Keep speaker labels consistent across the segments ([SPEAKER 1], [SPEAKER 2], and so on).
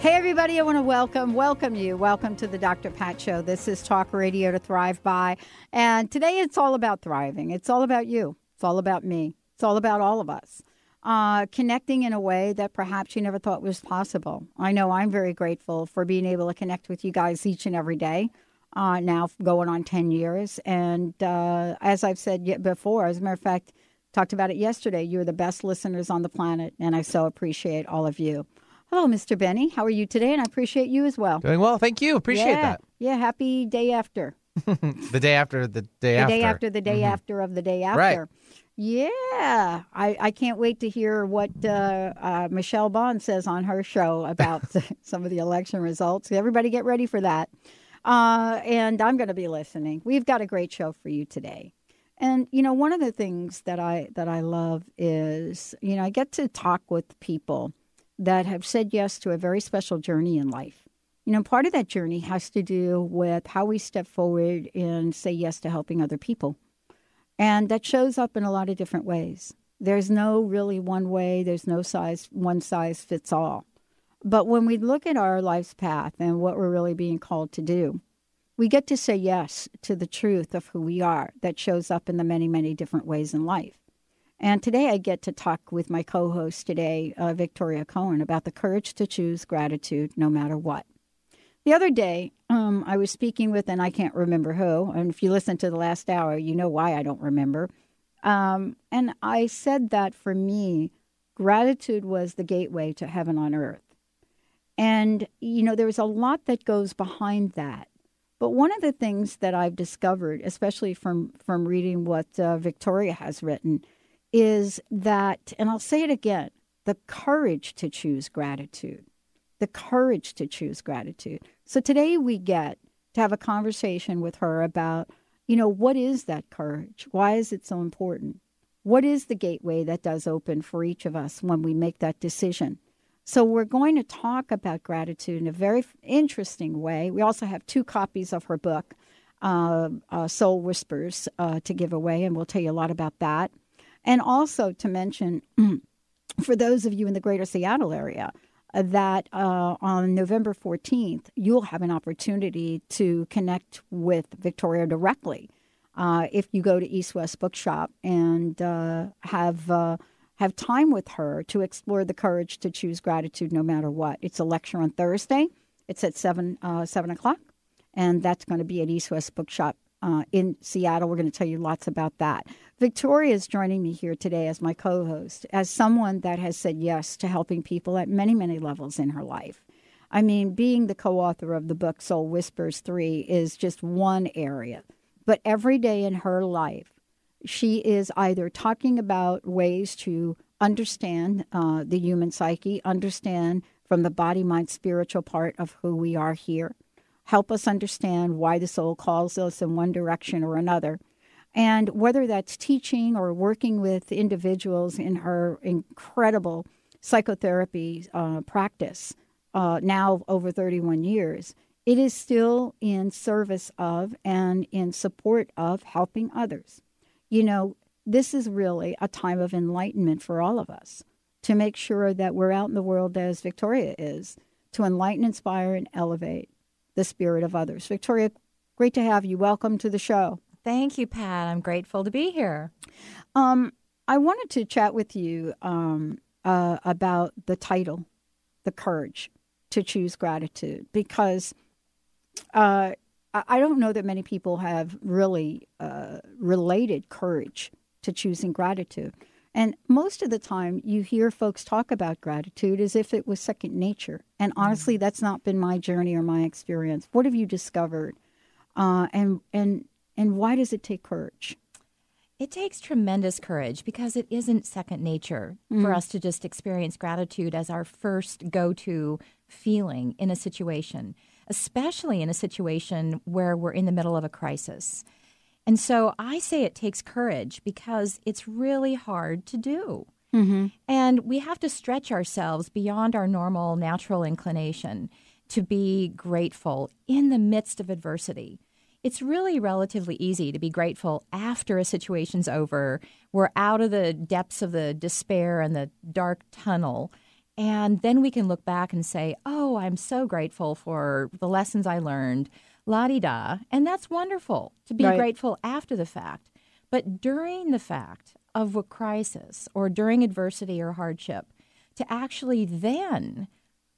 [SPEAKER 1] Hey, everybody, I want to welcome, welcome you. Welcome to the Dr. Pat Show. This is Talk Radio to Thrive By. And today it's all about thriving. It's all about you. It's all about me. It's all about all of us. Uh, connecting in a way that perhaps you never thought was possible. I know I'm very grateful for being able to connect with you guys each and every day. Uh, now going on 10 years. And uh, as I've said before, as a matter of fact, talked about it yesterday, you're the best listeners on the planet. And I so appreciate all of you. Hello, Mr. Benny. How are you today? And I appreciate you as well.
[SPEAKER 2] Doing well. Thank you. Appreciate
[SPEAKER 1] yeah.
[SPEAKER 2] that.
[SPEAKER 1] Yeah. Happy day after.
[SPEAKER 2] the day after the day
[SPEAKER 1] the
[SPEAKER 2] after.
[SPEAKER 1] day after the day
[SPEAKER 2] Mhm.
[SPEAKER 1] after of the day after.
[SPEAKER 2] Right.
[SPEAKER 1] Yeah, I, I can't wait to hear what uh, uh, Michelle Bond says on her show about some of the election results. Everybody get ready for that. Uh, and I'm going to be listening. We've got a great show for you today. And you know, one of the things that I that I love is, you know, I get to talk with people that have said yes to a very special journey in life. You know, part of that journey has to do with how we step forward and say yes to helping other people. And that shows up in a lot of different ways. There's no really one way, there's no size, one size fits all. But when we look at our life's path and what we're really being called to do, we get to say yes to the truth of who we are that shows up in the many, many different ways in life. And today I get to talk with my co host today, uh, Victoria Coen, about the courage to choose gratitude no matter what. The other day, um, I was speaking with, and I can't remember who, and if you listen to the last hour, you know why I don't remember. Um, and I said that for me, gratitude was the gateway to heaven on earth. And, you know, there's a lot that goes behind that. But one of the things that I've discovered, especially from, from reading what uh, Victoria has written, is that, and I'll say it again, the courage to choose gratitude. The courage to choose gratitude. So today we get to have a conversation with her about, you know, what is that courage? Why is it so important? What is the gateway that does open for each of us when we make that decision? So we're going to talk about gratitude in a very interesting way. We also have two copies of her book, uh, uh, Soul Whispers, uh, to give away, and we'll tell you a lot about that. And also to mention, for those of you in the greater Seattle area, uh, that uh, on November 14th, you'll have an opportunity to connect with Victoria directly. Uh, if you go to East West Bookshop and uh, have uh, have time with her to explore the courage to choose gratitude no matter what. It's a lecture on Thursday. It's at seven uh, seven o'clock, and that's going to be at East West Bookshop uh, in Seattle. We're going to tell you lots about that. Victoria is joining me here today as my co host, as someone that has said yes to helping people at many, many levels in her life. I mean, being the co author of the book Soul Whispers 3 is just one area, but every day in her life, she is either talking about ways to understand uh, the human psyche, understand from the body, mind, spiritual part of who we are here, help us understand why the soul calls us in one direction or another. And whether that's teaching or working with individuals in her incredible psychotherapy uh, practice, uh, now over 31 years, it is still in service of and in support of helping others. You know, this is really a time of enlightenment for all of us to make sure that we're out in the world as Victoria is, to enlighten, inspire, and elevate the spirit of others. Victoria, great to have you. Welcome to the show.
[SPEAKER 3] Thank you, Pat. I'm grateful to be here.
[SPEAKER 1] Um, I wanted to chat with you um, uh, about the title, The Courage to choose gratitude because uh, I don't know that many people have really uh, related courage to choosing gratitude. And most of the time, you hear folks talk about gratitude as if it was second nature. And honestly, that's not been my journey or my experience. What have you discovered? Uh, and and and why does it take courage?
[SPEAKER 3] It takes tremendous courage because it isn't second nature for us to just experience gratitude as our first go to feeling in a situation, especially in a situation where we're in the middle of a crisis. And so I say it takes courage because it's really hard to do. Mm-hmm. And we have to stretch ourselves beyond our normal natural inclination to be grateful in the midst of adversity. It's really relatively easy to be grateful after a situation's over. We're out of the depths of the despair and the dark tunnel. And then we can look back and say, oh, I'm so grateful for the lessons I learned, la di da. And that's wonderful to be
[SPEAKER 1] Right.
[SPEAKER 3] grateful after the fact. But during the fact of a crisis or during adversity or hardship, to actually then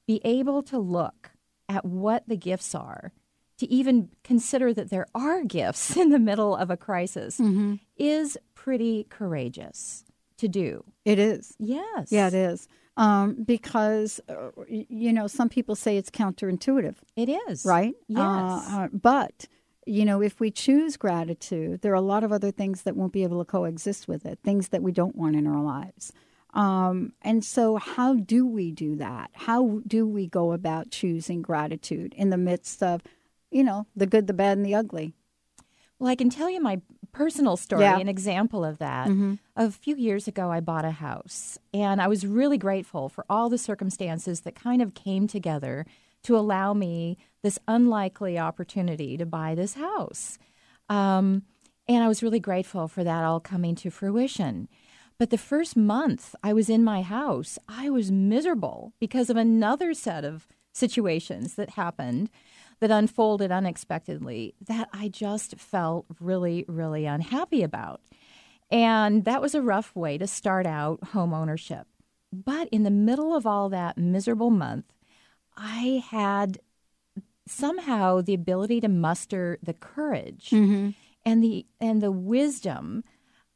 [SPEAKER 3] be able to look at what the gifts are, to even consider that there are gifts in the middle of a crisis, mm-hmm. is pretty courageous to do.
[SPEAKER 1] It is.
[SPEAKER 3] Yes.
[SPEAKER 1] Yeah, it is. Um, because, uh, you know, some people say it's counterintuitive,
[SPEAKER 3] It is.
[SPEAKER 1] right?
[SPEAKER 3] Yes.
[SPEAKER 1] Uh, uh, but, you know, if we choose gratitude, there are a lot of other things that won't be able to coexist with it, things that we don't want in our lives. Um, and so, how do we do that? How do we go about choosing gratitude in the midst of, you know, the good, the bad, and the ugly?
[SPEAKER 3] Well, I can tell you my personal story,
[SPEAKER 1] Yeah.
[SPEAKER 3] an example of that. A few years ago, I bought a house, and I was really grateful for all the circumstances that kind of came together to allow me this unlikely opportunity to buy this house. Um, and I was really grateful for that all coming to fruition. But the first month I was in my house, I was miserable because of another set of situations that happened that unfolded unexpectedly that I just felt really, really unhappy about. And that was a rough way to start out home ownership. But in the middle of all that miserable month, I had somehow the ability to muster the courage and the and the wisdom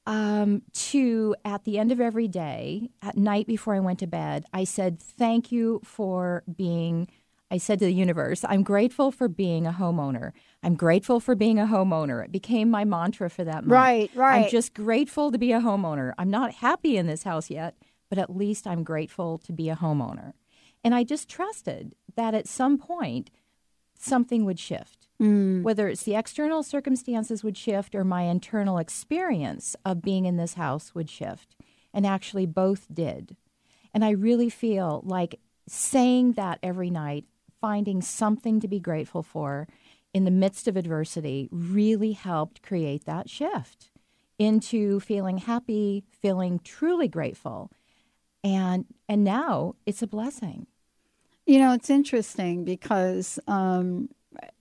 [SPEAKER 3] um, to at the end of every day at night before I went to bed, I said thank you for being. I said to the universe, I'm grateful for being a homeowner. I'm grateful for being a homeowner. It became my mantra for that month.
[SPEAKER 1] Right, right.
[SPEAKER 3] I'm just grateful to be a homeowner. I'm not happy in this house yet, but at least I'm grateful to be a homeowner. And I just trusted that at some point something would shift. Mm. Whether it's the external circumstances would shift or my internal experience of being in this house would shift. And actually, both did. And I really feel like saying that every night, finding something to be grateful for in the midst of adversity, really helped create that shift into feeling happy, feeling truly grateful. And and now it's a blessing.
[SPEAKER 1] You know, it's interesting because, um,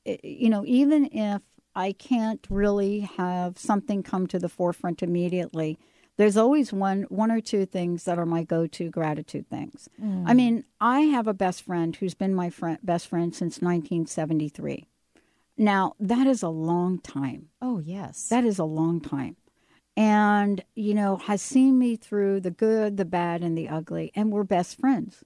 [SPEAKER 1] you know, even if I can't really have something come to the forefront immediately, there's always one one or two things that are my go-to gratitude things. Mm. I mean, I have a best friend who's been my friend, best friend since 1973. Now, that is a long time.
[SPEAKER 3] Oh, yes.
[SPEAKER 1] That is a long time. And, you know, has seen me through the good, the bad, and the ugly. And we're best friends.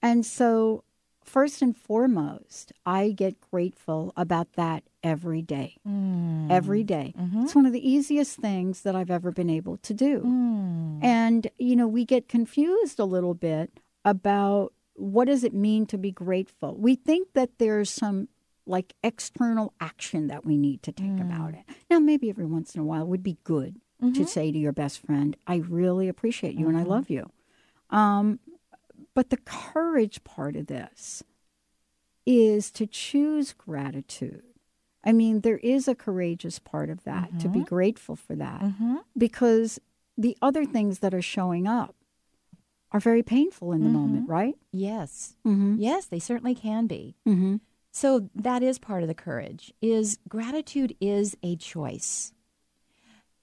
[SPEAKER 1] And so, first and foremost, I get grateful about that every day. Mm. Every day. Mm-hmm. It's one of the easiest things that I've ever been able to do. Mm. And, you know, we get confused a little bit about what does it mean to be grateful. We think that there's some like external action that we need to take mm. about it. Now, maybe every once in a while would be good to mm-hmm. say to your best friend, I really appreciate you and I mm-hmm. love you. Um, but the courage part of this is to choose gratitude. I mean, there is a courageous part of that to be grateful for that because the other things that are showing up are very painful in the moment, right?
[SPEAKER 3] yes.
[SPEAKER 1] Mm-hmm.
[SPEAKER 3] Yes, they certainly can be.
[SPEAKER 1] Mm-hmm.
[SPEAKER 3] So that is part of the courage. Is gratitude is a choice.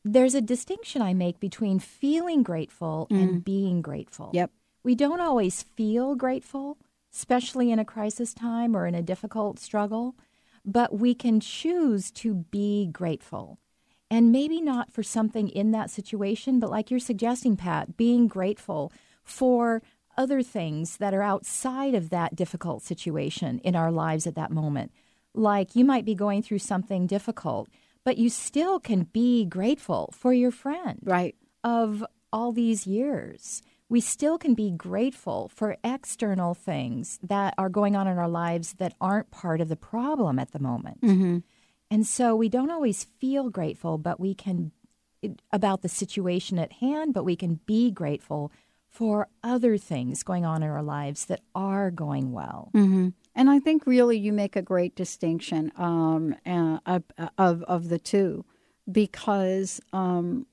[SPEAKER 3] There's a distinction I make between feeling grateful and being grateful.
[SPEAKER 1] Yep.
[SPEAKER 3] We don't always feel grateful, especially in a crisis time or in a difficult struggle. But we can choose to be grateful. And maybe not for something in that situation, but like you're suggesting, Pat, being grateful for other things that are outside of that difficult situation in our lives at that moment. Like you might be going through something difficult, but you still can be grateful for your friend
[SPEAKER 1] Right.
[SPEAKER 3] of all these years. We still can be grateful for external things that are going on in our lives that aren't part of the problem at the moment. And so we don't always feel grateful, but we can about the situation at hand, but we can be grateful for other things going on in our lives that are going well.
[SPEAKER 1] And I think really you make a great distinction um, uh, of, of of the two, because um,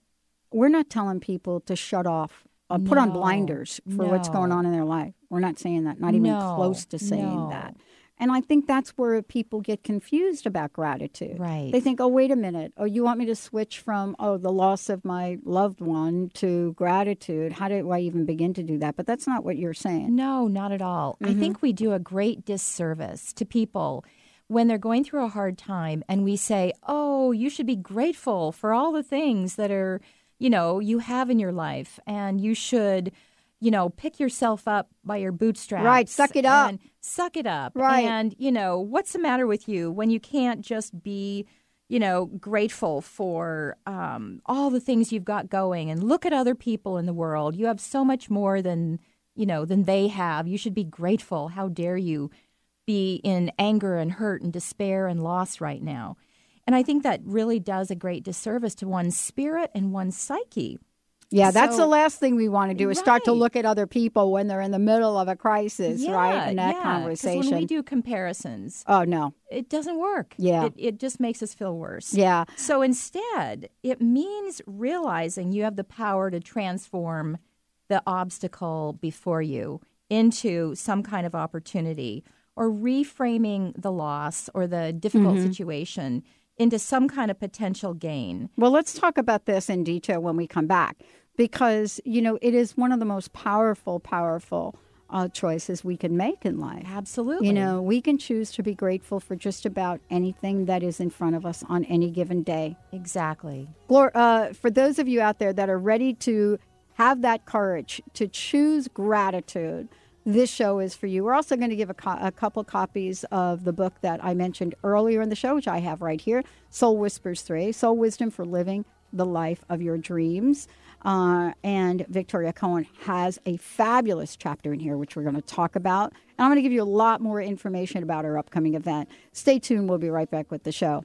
[SPEAKER 1] we're not telling people to shut off, uh, put on blinders for what's going on in their life. We're not saying that, not even
[SPEAKER 3] No,
[SPEAKER 1] close to saying
[SPEAKER 3] no.
[SPEAKER 1] that. And I think that's where people get confused about gratitude.
[SPEAKER 3] Right.
[SPEAKER 1] They think, oh, wait a minute. Oh, you want me to switch from, oh, the loss of my loved one to gratitude? How do I even begin to do that? But that's not what you're saying.
[SPEAKER 3] No, not at all.
[SPEAKER 1] Mm-hmm.
[SPEAKER 3] I think we do a great disservice to people when they're going through a hard time and we say, "Oh, you should be grateful for all the things that are, you know, you have in your life and you should, you know, pick yourself up by your bootstraps."
[SPEAKER 1] Right, suck it up.
[SPEAKER 3] Suck it up.
[SPEAKER 1] Right.
[SPEAKER 3] And, you know, what's the matter with you when you can't just be you know, grateful for um, all the things you've got going, and look at other people in the world. You have so much more than you know than they have. You should be grateful. How dare you be in anger and hurt and despair and loss right now? And I think that really does a great disservice to one's spirit and one's psyche.
[SPEAKER 1] Yeah, that's
[SPEAKER 3] So-
[SPEAKER 1] the last thing we want to do is start to look at other people when they're in the middle of a crisis, right? In that
[SPEAKER 3] yeah,
[SPEAKER 1] conversation.
[SPEAKER 3] When we do comparisons,
[SPEAKER 1] oh no.
[SPEAKER 3] it doesn't work.
[SPEAKER 1] Yeah.
[SPEAKER 3] It, it just makes us feel worse.
[SPEAKER 1] Yeah.
[SPEAKER 3] So instead, it means realizing you have the power to transform the obstacle before you into some kind of opportunity or reframing the loss or the difficult
[SPEAKER 1] Mm-hmm.
[SPEAKER 3] situation into some kind of potential gain.
[SPEAKER 1] Well, let's talk about this in detail when we come back because, you know, it is one of the most powerful, powerful uh, choices we can make in life.
[SPEAKER 3] Absolutely.
[SPEAKER 1] You know, we can choose to be grateful for just about anything that is in front of us on any given day.
[SPEAKER 3] Exactly.
[SPEAKER 1] Glor- uh, for those of you out there that are ready to have that courage to choose gratitude, this show is for you. We're also going to give a, co- a couple copies of the book that I mentioned earlier in the show, which I have right here Soul Whispers 3 Soul Wisdom for Living the Life of Your Dreams. Uh, and Victoria Coen has a fabulous chapter in here, which we're going to talk about. And I'm going to give you a lot more information about our upcoming event. Stay tuned. We'll be right back with the show.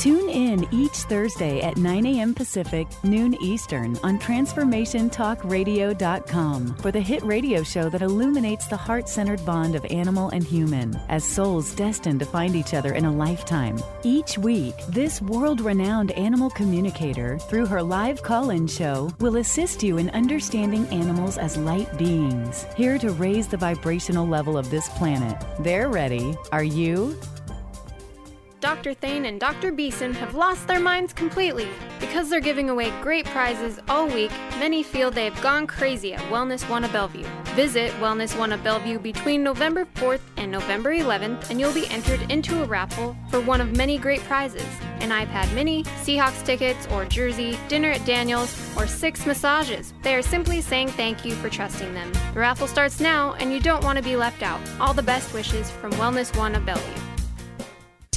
[SPEAKER 4] Tune in each Thursday at 9 a.m. Pacific, noon Eastern on TransformationTalkRadio.com for the hit radio show that illuminates the heart centered bond of animal and human as souls destined to find each other in a lifetime. Each week, this world renowned animal communicator, through her live call in show, will assist you in understanding animals as light beings, here to raise the vibrational level of this planet. They're ready. Are you?
[SPEAKER 5] Dr. Thane and Dr. Beeson have lost their minds completely. Because they're giving away great prizes all week, many feel they have gone crazy at Wellness One of Bellevue. Visit Wellness One of Bellevue between November 4th and November 11th, and you'll be entered into a raffle for one of many great prizes an iPad mini, Seahawks tickets or jersey, dinner at Daniel's, or six massages. They are simply saying thank you for trusting them. The raffle starts now, and you don't want to be left out. All the best wishes from Wellness One of Bellevue.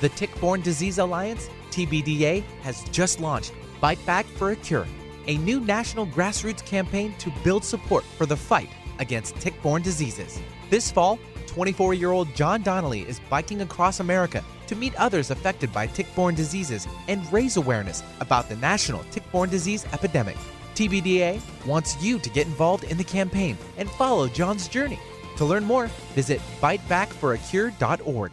[SPEAKER 2] The Tick-Borne Disease Alliance, TBDA, has just launched Bite Back for a Cure, a new national grassroots campaign to build support for the fight against tick-borne diseases. This fall, 24-year-old John Donnelly is biking across America to meet others affected by tick-borne diseases and raise awareness about the national tick-borne disease epidemic. TBDA wants you to get involved in the campaign and follow John's journey. To learn more, visit bitebackforacure.org.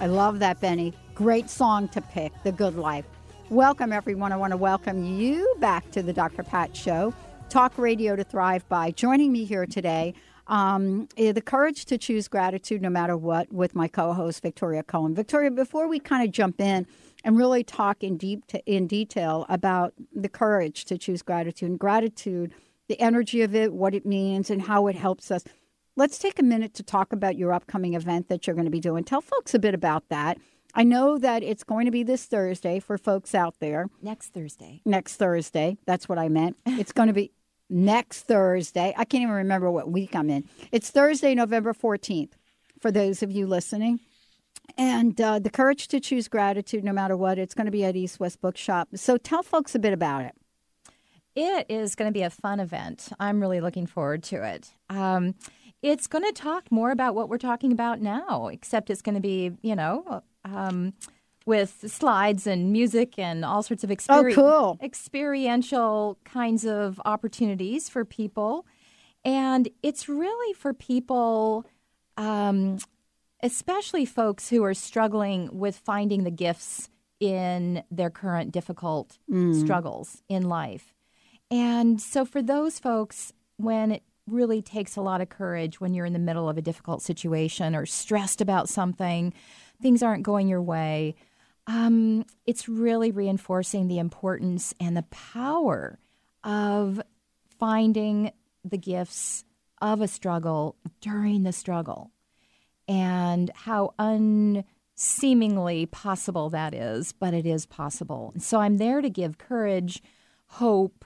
[SPEAKER 1] I love that, Benny. Great song to pick, The Good Life. Welcome, everyone. I want to welcome you back to the Dr. Pat Show, Talk Radio to Thrive By. Joining me here today, um, eh, the courage to choose gratitude no matter what, with my co host, Victoria Coen. Victoria, before we kind of jump in and really talk in, deep in detail about the courage to choose gratitude and gratitude, the energy of it, what it means, and how it helps us. Let's take a minute to talk about your upcoming event that you're going to be doing. Tell folks a bit about that. I know that it's going to be this Thursday for folks out there.
[SPEAKER 3] Next Thursday.
[SPEAKER 1] Next Thursday. That's what I meant. It's going to be next Thursday. I can't even remember what week I'm in. It's Thursday, November 14th, for those of you listening. And uh, the courage to choose gratitude no matter what. It's going to be at East West Bookshop. So tell folks a bit about it.
[SPEAKER 3] It is going to be a fun event. I'm really looking forward to it. Um, it's going to talk more about what we're talking about now, except it's going to be, you know, um, with slides and music and all sorts of experi-
[SPEAKER 1] Oh, cool.
[SPEAKER 3] experiential kinds of opportunities for people. And it's really for people, um, especially folks who are struggling with finding the gifts in their current difficult struggles in life. And so, for those folks, when it really takes a lot of courage when you're in the middle of a difficult situation or stressed about something, things aren't going your way, um, it's really reinforcing the importance and the power of finding the gifts of a struggle during the struggle and how unseemingly possible that is, but it is possible. So I'm there to give courage, hope,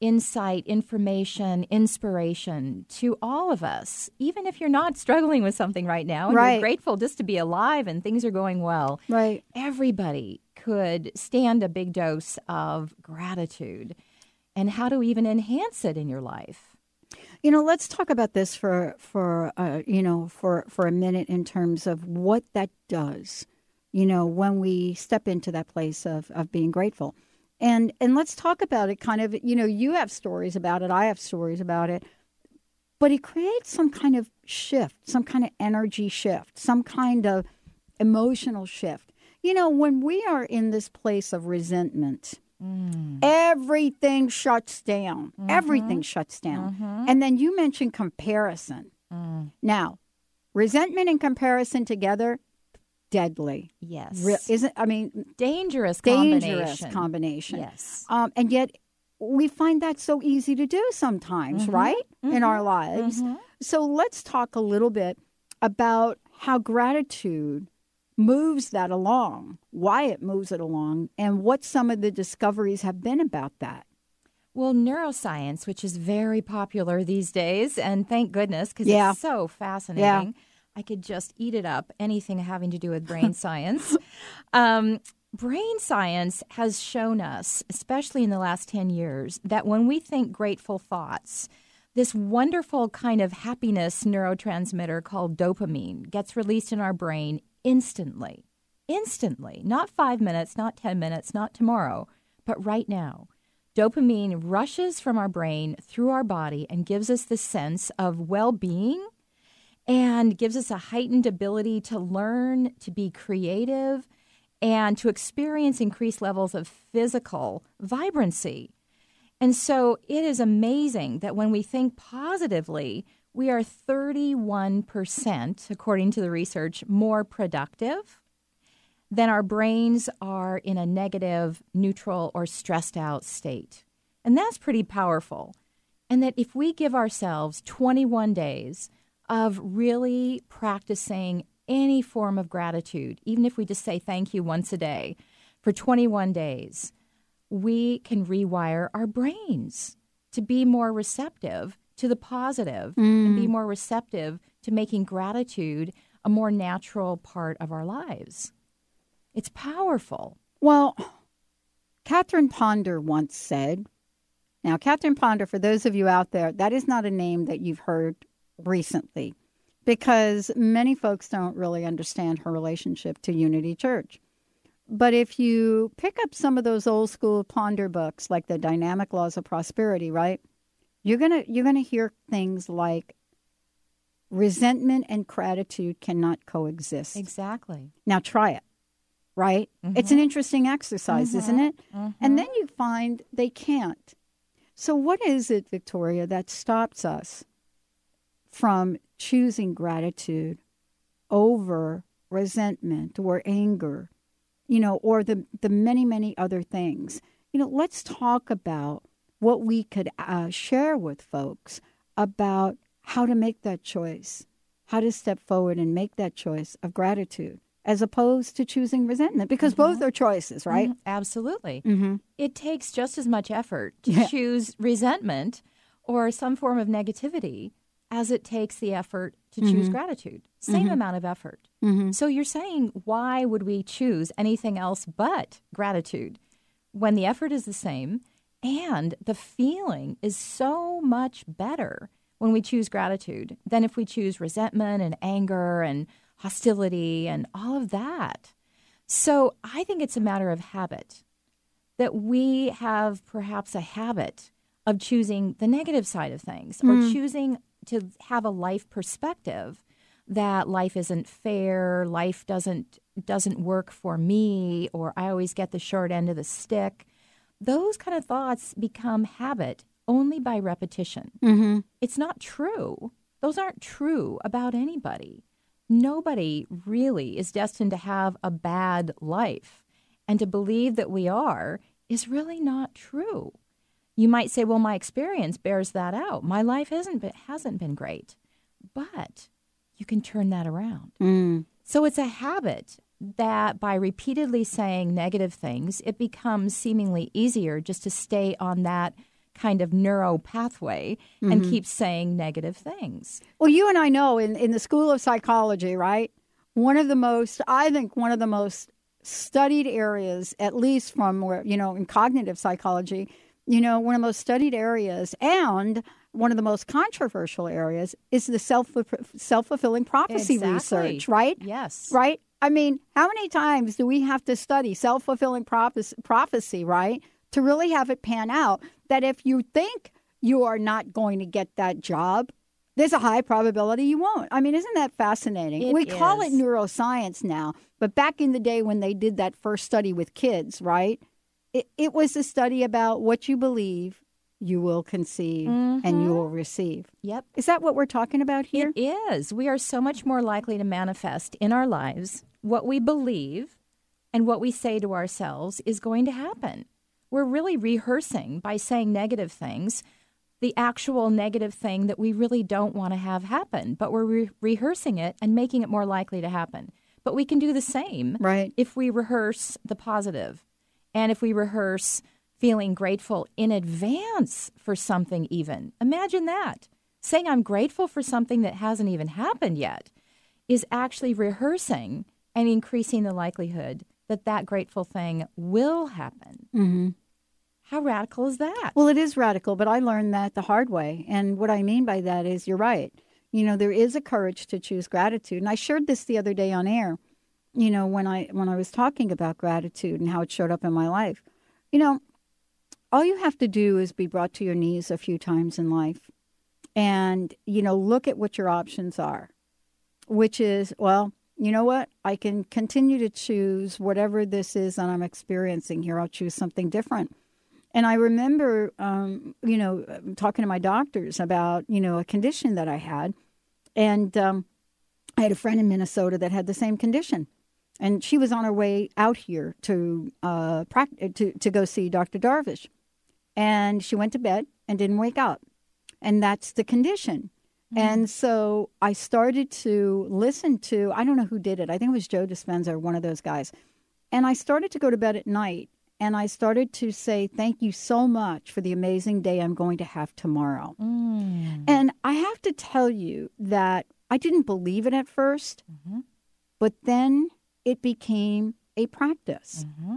[SPEAKER 3] insight, information, inspiration to all of us, even if you're not struggling with something right now and
[SPEAKER 1] Right.
[SPEAKER 3] you're grateful just to be alive and things are going well.
[SPEAKER 1] Right.
[SPEAKER 3] Everybody could stand a big dose of gratitude and how to even enhance it in your life.
[SPEAKER 1] You know, let's talk about this for for uh, you know for for a minute in terms of what that does. You know, when we step into that place of of being grateful, and and let's talk about it. Kind of, you know, you have stories about it. I have stories about it. But it creates some kind of shift, some kind of energy shift, some kind of emotional shift. You know, when we are in this place of resentment, mm. everything shuts down. Mm-hmm. Everything shuts down. Mm-hmm. And then you mentioned comparison. Mm. Now, resentment and comparison together, deadly.
[SPEAKER 3] Yes.
[SPEAKER 1] Re- isn't I mean
[SPEAKER 3] dangerous
[SPEAKER 1] dangerous
[SPEAKER 3] combination.
[SPEAKER 1] combination.
[SPEAKER 3] Yes.
[SPEAKER 1] Um, and yet we find that so easy to do sometimes,
[SPEAKER 3] Mm-hmm.
[SPEAKER 1] right? In our lives. So let's talk a little bit about how gratitude moves that along, why it moves it along, and what some of the discoveries have been about that.
[SPEAKER 3] Well, neuroscience, which is very popular these days, and thank goodness because
[SPEAKER 1] Yeah.
[SPEAKER 3] it's so fascinating. I could just eat it up, anything having to do with brain science. Um, brain science has shown us, especially in the last 10 years, that when we think grateful thoughts, this wonderful kind of happiness neurotransmitter called dopamine gets released in our brain instantly. Instantly. Not five minutes, not 10 minutes, not tomorrow, but right now. Dopamine rushes from our brain through our body and gives us the sense of well being and gives us a heightened ability to learn, to be creative, and to experience increased levels of physical vibrancy. And so it is amazing that when we think positively, we are 31%, according to the research, more productive than our brains are in a negative, neutral, or stressed out state. And that's pretty powerful. And that if we give ourselves 21 days of really practicing any form of gratitude, even if we just say thank you once a day for 21 days, we can rewire our brains to be more receptive to the positive
[SPEAKER 1] Mm.
[SPEAKER 3] and be more receptive to making gratitude a more natural part of our lives. It's powerful.
[SPEAKER 1] Well, Catherine Ponder once said, now, Catherine Ponder, for those of you out there, that is not a name that you've heard recently because many folks don't really understand her relationship to Unity Church. But if you pick up some of those old school Ponder books, like the Dynamic Laws of Prosperity, right? You're gonna you're gonna hear things like resentment and gratitude cannot coexist.
[SPEAKER 3] Exactly.
[SPEAKER 1] Now try it, right? Mm-hmm. It's an interesting exercise, mm-hmm. isn't it? Mm-hmm. And then you find they can't. So, what is it, Victoria, that stops us from choosing gratitude over resentment or anger, you know, or the, the many, many other things? You know, let's talk about what we could uh, share with folks about how to make that choice, how to step forward and make that choice of gratitude as opposed to choosing resentment because both are choices, right?
[SPEAKER 3] Mhm, Absolutely.
[SPEAKER 1] Mm-hmm.
[SPEAKER 3] It takes just as much effort to
[SPEAKER 1] Yeah.
[SPEAKER 3] choose resentment or some form of negativity as it takes the effort to choose mm-hmm. gratitude. Same mm-hmm. amount of effort.
[SPEAKER 1] Mm-hmm.
[SPEAKER 3] So you're saying, why would we choose anything else but gratitude when the effort is the same and the feeling is so much better when we choose gratitude than if we choose resentment and anger and hostility and all of that? So I think it's a matter of habit that we have perhaps a habit of choosing the negative side of things or mm. choosing to have a life perspective that life isn't fair, life doesn't doesn't work for me or I always get the short end of the stick. Those kind of thoughts become habit only by repetition.
[SPEAKER 1] Mm-hmm.
[SPEAKER 3] It's not true. Those aren't true about anybody. Nobody really is destined to have a bad life. And to believe that we are is really not true. You might say, well, my experience bears that out. My life hasn't been, hasn't been great. But you can turn that around.
[SPEAKER 1] Mm.
[SPEAKER 3] So it's a habit that by repeatedly saying negative things, it becomes seemingly easier just to stay on that kind of neuro pathway and keep saying negative things.
[SPEAKER 1] Well, you and I know in, in the School of Psychology, right? One of the most, I think, one of the most studied areas, at least from where, you know, in cognitive psychology, you know, one of the most studied areas and one of the most controversial areas is the self self fulfilling prophecy
[SPEAKER 3] Exactly.
[SPEAKER 1] research, right?
[SPEAKER 3] Yes.
[SPEAKER 1] Right? I mean, how many times do we have to study self fulfilling prophecy, right? To really have it pan out that if you think you are not going to get that job, there's a high probability you won't. I mean, isn't that fascinating?
[SPEAKER 3] It
[SPEAKER 1] we call it neuroscience now, but back in the day when they did that first study with kids, right? It, it was a study about what you believe you will conceive and you will mm-hmm. receive.
[SPEAKER 3] Yep.
[SPEAKER 1] Is that what we're talking about here?
[SPEAKER 3] It is. We are so much more likely to manifest in our lives what we believe and what we say to ourselves is going to happen. We're really rehearsing by saying negative things the actual negative thing that we really don't want to have happen, but we're re- rehearsing it and making it more likely to happen. But we can do the same
[SPEAKER 1] Right.
[SPEAKER 3] if we rehearse the positive and if we rehearse feeling grateful in advance for something, even. Imagine that. Saying I'm grateful for something that hasn't even happened yet is actually rehearsing and increasing the likelihood that that grateful thing will happen.
[SPEAKER 1] Mm-hmm.
[SPEAKER 3] How radical is that?
[SPEAKER 1] Well, it is radical, but I learned that the hard way. And what I mean by that is you're right. You know, there is a courage to choose gratitude. And I shared this the other day on air, you know, when I when I was talking about gratitude and how it showed up in my life. You know, all you have to do is be brought to your knees a few times in life and, you know, look at what your options are, which is, well, you know what? I can continue to choose whatever this is that I'm experiencing here. I'll choose something different. And I remember, um, you know, talking to my doctors about, you know, a condition that I had. And um, I had a friend in Minnesota that had the same condition. And she was on her way out here to, uh, to, to go see Dr. Darvish. And she went to bed and didn't wake up. And that's the condition. Mm-hmm. And so I started to listen to, I don't know who did it. I think it was Joe Dispenza or one of those guys. And I started to go to bed at night and I started to say, Thank you so much for the amazing day I'm going to have tomorrow. Mm. And I have to tell you that I didn't believe it at 1st mm-hmm. but then it became a practice. Mm-hmm.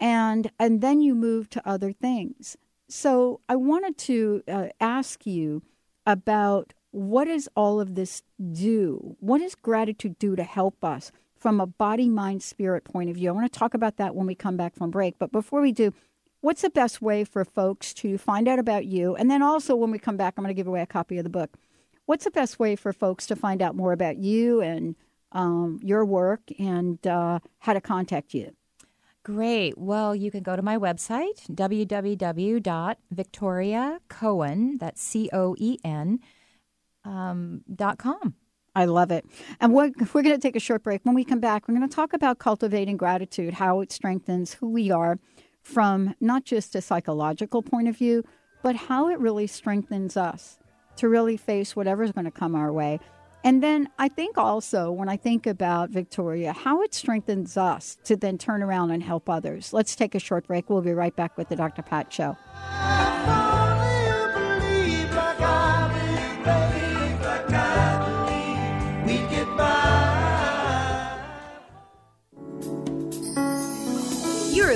[SPEAKER 1] And, and then you move to other things. So I wanted to uh, ask you about what does all of this do? What does gratitude do to help us from a body, mind, spirit point of view? I want to talk about that when we come back from break. But before we do, what's the best way for folks to find out about you? And then also, when we come back, I'm going to give away a copy of the book. What's the best way for folks to find out more about you and um, your work and uh, how to contact you?
[SPEAKER 3] Great. Well, you can go to my website, www.victoriacoen, that's C O E N, um, dot com.
[SPEAKER 1] I love it. And we're, we're going to take a short break. When we come back, we're going to talk about cultivating gratitude, how it strengthens who we are from not just a psychological point of view, but how it really strengthens us to really face whatever's going to come our way. And then I think also when I think about Victoria, how it strengthens us to then turn around and help others. Let's take a short break. We'll be right back with the Dr. Pat Show.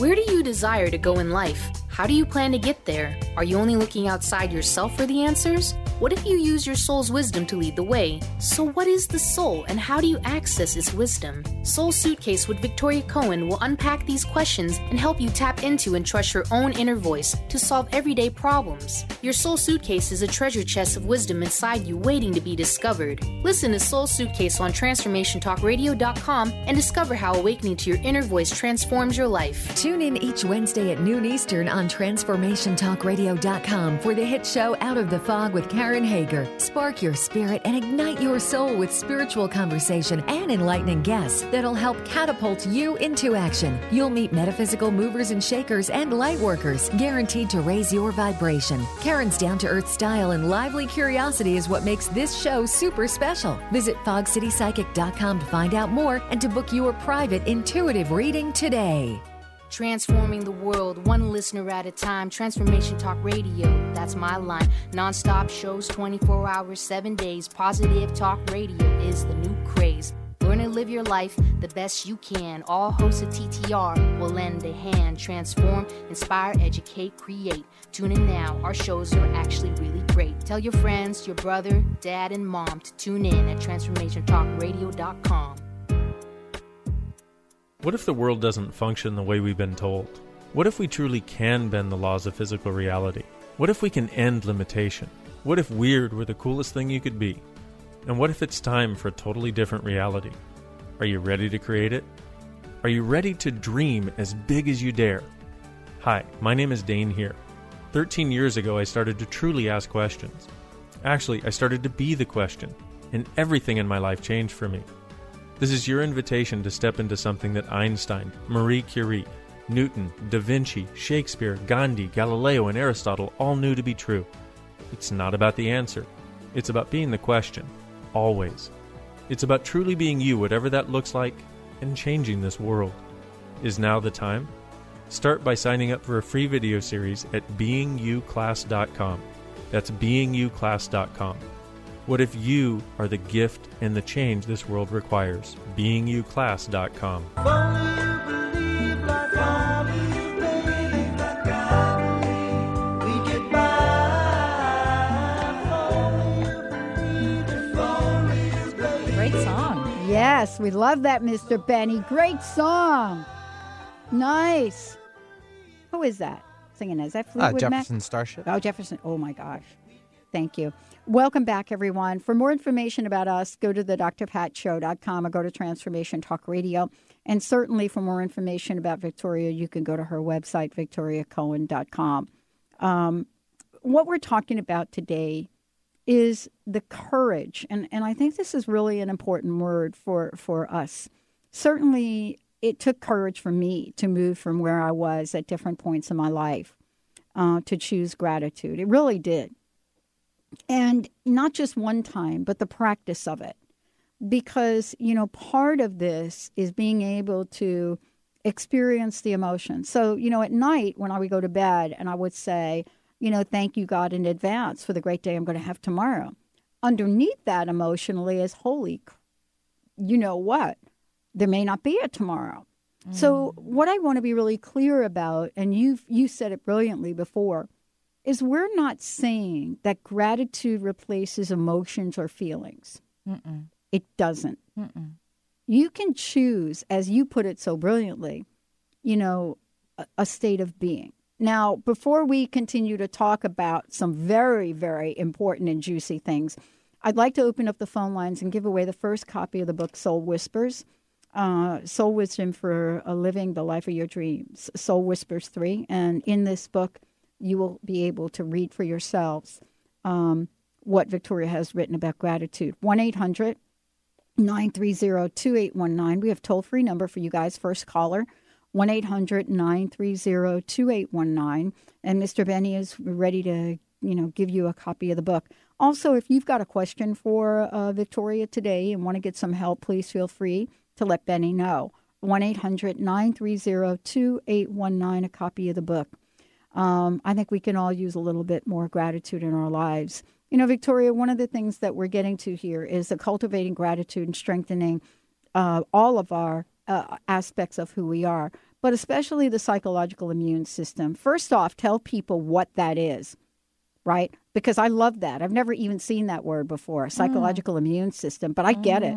[SPEAKER 6] Where do you desire to go in life? How do you plan to get there? Are you only looking outside yourself for the answers? What if you use your soul's wisdom to lead the way? So, what is the soul and how do you access its wisdom? Soul Suitcase with Victoria Coen will unpack these questions and help you tap into and trust your own inner voice to solve everyday problems. Your Soul Suitcase is a treasure chest of wisdom inside you waiting to be discovered. Listen to Soul Suitcase on TransformationTalkRadio.com and discover how awakening to your inner voice transforms your life.
[SPEAKER 7] Tune in each Wednesday at noon Eastern on TransformationTalkRadio.com for the hit show Out of the Fog with Karen. Hager. Spark your spirit and ignite your soul with spiritual conversation and enlightening guests that'll help catapult you into action. You'll meet metaphysical movers and shakers and light workers, guaranteed to raise your vibration. Karen's down to earth style and lively curiosity is what makes this show super special. Visit fogcitypsychic.com to find out more and to book your private intuitive reading today.
[SPEAKER 6] Transforming the world, one listener at a time. Transformation Talk Radio, that's my line. Non-stop shows, 24 hours, 7 days. Positive Talk Radio is the new craze. Learn and live your life the best you can. All hosts of TTR will lend a hand. Transform, inspire, educate, create. Tune in now. Our shows are actually really great. Tell your friends, your brother, dad, and mom to tune in at transformationtalkradio.com.
[SPEAKER 8] What if the world doesn't function the way we've been told? What if we truly can bend the laws of physical reality? What if we can end limitation? What if weird were the coolest thing you could be? And what if it's time for a totally different reality? Are you ready to create it? Are you ready to dream as big as you dare? Hi, my name is Dain Heer. 13 years ago, I started to truly ask questions. Actually, I started to be the question, and everything in my life changed for me. This is your invitation to step into something that Einstein, Marie Curie, Newton, Da Vinci, Shakespeare, Gandhi, Galileo, and Aristotle all knew to be true. It's not about the answer, it's about being the question, always. It's about truly being you, whatever that looks like, and changing this world. Is now the time? Start by signing up for a free video series at beinguclass.com. That's beinguclass.com. What if you are the gift and the change this world requires? beinguclass.com.
[SPEAKER 3] Great song.
[SPEAKER 1] Yes, we love that, Mr. Benny. Great song. Nice. Who is that singing? Is that
[SPEAKER 2] Uh,
[SPEAKER 1] Fleetwood Mac?
[SPEAKER 2] Jefferson Starship.
[SPEAKER 1] Oh, Jefferson. Oh, my gosh. Thank you. Welcome back, everyone. For more information about us, go to the drpatshow.com or go to Transformation Talk Radio. And certainly for more information about Victoria, you can go to her website, victoriacoen.com. Um, what we're talking about today is the courage. And, and I think this is really an important word for, for us. Certainly, it took courage for me to move from where I was at different points in my life uh, to choose gratitude. It really did. And not just one time, but the practice of it. Because, you know, part of this is being able to experience the emotion. So, you know, at night when I would go to bed and I would say, you know, thank you, God, in advance for the great day I'm going to have tomorrow. Underneath that emotionally is, holy, you know what? There may not be a tomorrow. So, mm. what I want to be really clear about, and you've you said it brilliantly before, is we're not saying that gratitude replaces emotions or feelings.
[SPEAKER 3] Mm-mm.
[SPEAKER 1] It doesn't.
[SPEAKER 3] Mm-mm.
[SPEAKER 1] You can choose, as you put it so brilliantly, you know, a, a state of being. Now, before we continue to talk about some very, very important and juicy things, I'd like to open up the phone lines and give away the first copy of the book Soul Whispers. Uh, Soul Wisdom for a Living the Life of Your Dreams, Soul Whispers 3. And in this book, you will be able to read for yourselves um, what Victoria has written about gratitude. 1 800 930 2819. We have toll free number for you guys, first caller. 1 800 930 2819. And Mr. Benny is ready to, you know, give you a copy of the book. Also, if you've got a question for uh, Victoria today and want to get some help, please feel free to let Benny know. 1 800 930 2819, a copy of the book. Um, I think we can all use a little bit more gratitude in our lives. You know, Victoria, one of the things that we're getting to here is the cultivating gratitude and strengthening uh, all of our uh, aspects of who we are, but especially the psychological immune system. First off, tell people what that is, right? Because I love that. I've never even seen that word before, psychological immune system, but I get it.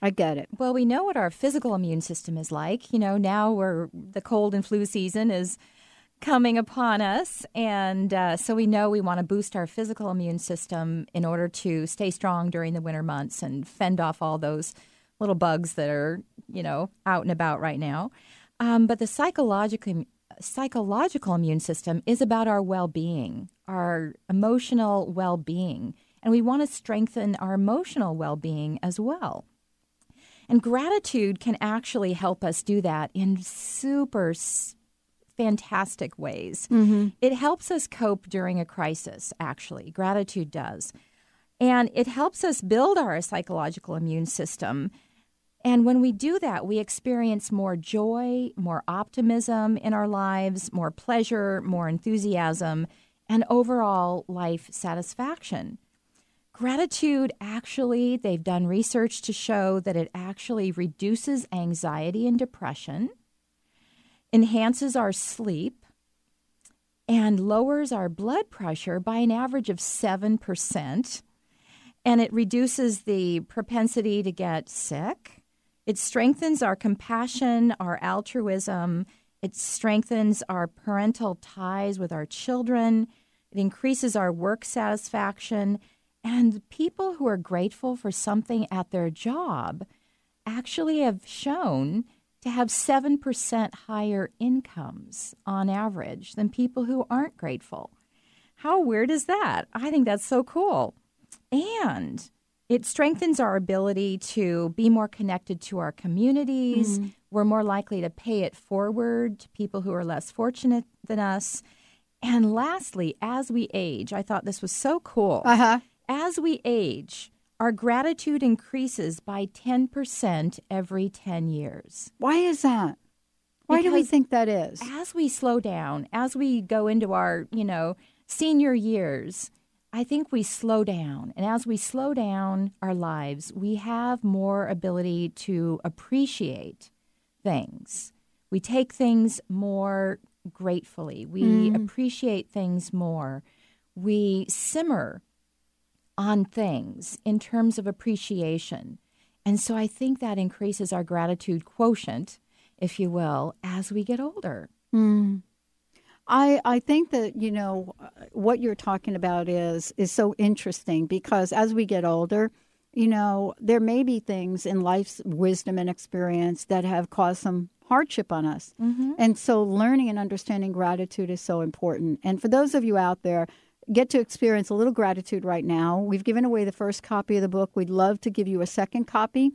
[SPEAKER 1] I get it.
[SPEAKER 3] Well, we know what our physical immune system is like. You know, now we're the cold and flu season is coming upon us, and uh, so we know we want to boost our physical immune system in order to stay strong during the winter months and fend off all those little bugs that are you know out and about right now. Um, but the psychological psychological immune system is about our well-being, our emotional well-being, and we want to strengthen our emotional well-being as well. And gratitude can actually help us do that in super fantastic ways. Mm-hmm. It helps us cope during a crisis, actually. Gratitude does. And it helps us build our psychological immune system. And when we do that, we experience more joy, more optimism in our lives, more pleasure, more enthusiasm, and overall life satisfaction. Gratitude actually, they've done research to show that it actually reduces anxiety and depression, enhances our sleep, and lowers our blood pressure by an average of 7%. And it reduces the propensity to get sick. It strengthens our compassion, our altruism. It strengthens our parental ties with our children. It increases our work satisfaction. And people who are grateful for something at their job actually have shown to have 7% higher incomes on average than people who aren't grateful. How weird is that? I think that's so cool. And it strengthens our ability to be more connected to our communities. We're more likely to pay it forward to people who are less fortunate than us. And lastly, as we age, I thought this was so cool.
[SPEAKER 1] Uh huh.
[SPEAKER 3] As we age, our gratitude increases by 10% every 10 years.
[SPEAKER 1] Why is that? Why do we think that is?
[SPEAKER 3] As we slow down, as we go into our, you know, senior years, I think we slow down. And as we slow down our lives, we have more ability to appreciate things. We take things more gratefully. We mm. appreciate things more. We simmer on things in terms of appreciation. And so I think that increases our gratitude quotient, if you will, as we get older.
[SPEAKER 1] I, I think that you know uh, what you're talking about is is so interesting because as we get older, you know there may be things in life's wisdom and experience that have caused some hardship on us, and so learning and understanding gratitude is so important. And for those of you out there, get to experience a little gratitude right now. We've given away the first copy of the book. We'd love to give you a second copy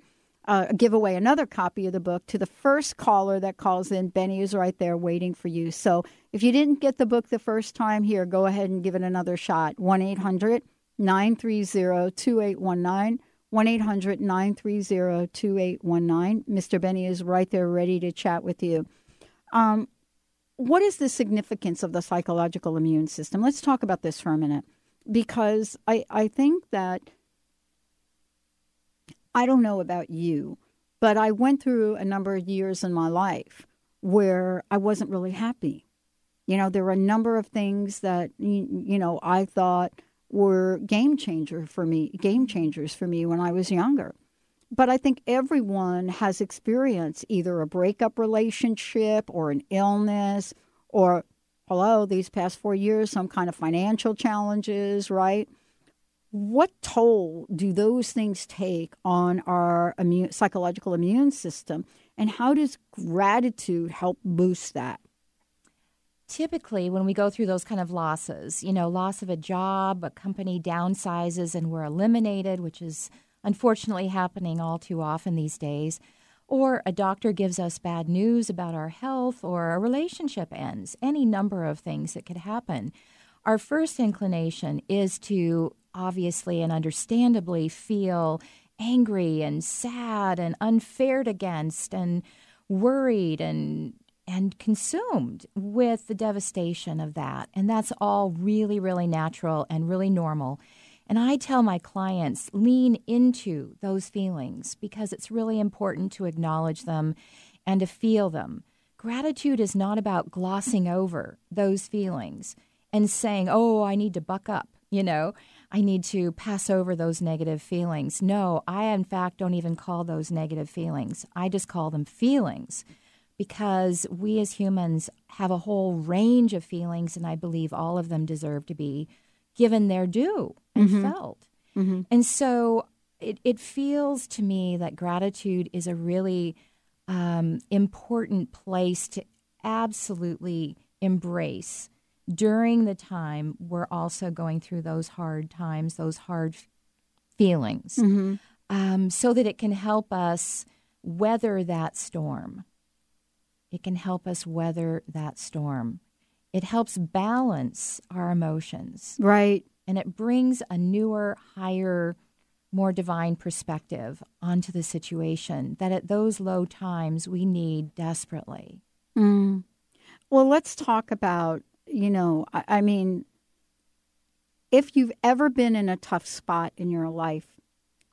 [SPEAKER 1] uh, give away another copy of the book to the first caller that calls in. Benny is right there waiting for you. So if you didn't get the book the first time, here, go ahead and give it another shot. 1 800 930 2819. 1 800 930 2819. Mr. Benny is right there ready to chat with you. Um, what is the significance of the psychological immune system? Let's talk about this for a minute because I, I think that I don't know about you, but I went through a number of years in my life where I wasn't really happy. You know, there were a number of things that you, know I thought were game changer for me, game changers for me when I was younger. But I think everyone has experienced either a breakup relationship or an illness or hello, these past 4 years some kind of financial challenges, right? what toll do those things take on our immune, psychological immune system and how does gratitude help boost that
[SPEAKER 3] typically when we go through those kind of losses, you know, loss of a job, a company downsizes and we're eliminated, which is unfortunately happening all too often these days, or a doctor gives us bad news about our health, or a relationship ends, any number of things that could happen. Our first inclination is to obviously and understandably feel angry and sad and unfared against and worried and and consumed with the devastation of that. And that's all really, really natural and really normal. And I tell my clients lean into those feelings because it's really important to acknowledge them and to feel them. Gratitude is not about glossing over those feelings and saying, oh, I need to buck up, you know, I need to pass over those negative feelings. No, I, in fact, don't even call those negative feelings. I just call them feelings because we as humans have a whole range of feelings, and I believe all of them deserve to be given their due and felt. And so it, it feels to me that gratitude is a really um, important place to absolutely embrace during the time we're also going through those hard times, those hard feelings, um, so that it can help us weather that storm. It can help us weather that storm. It helps balance our emotions
[SPEAKER 1] right
[SPEAKER 3] and it brings a newer, higher, more divine perspective onto the situation that at those low times we need desperately.
[SPEAKER 1] Mm. Well, let's talk about, you know, I, I mean, if you've ever been in a tough spot in your life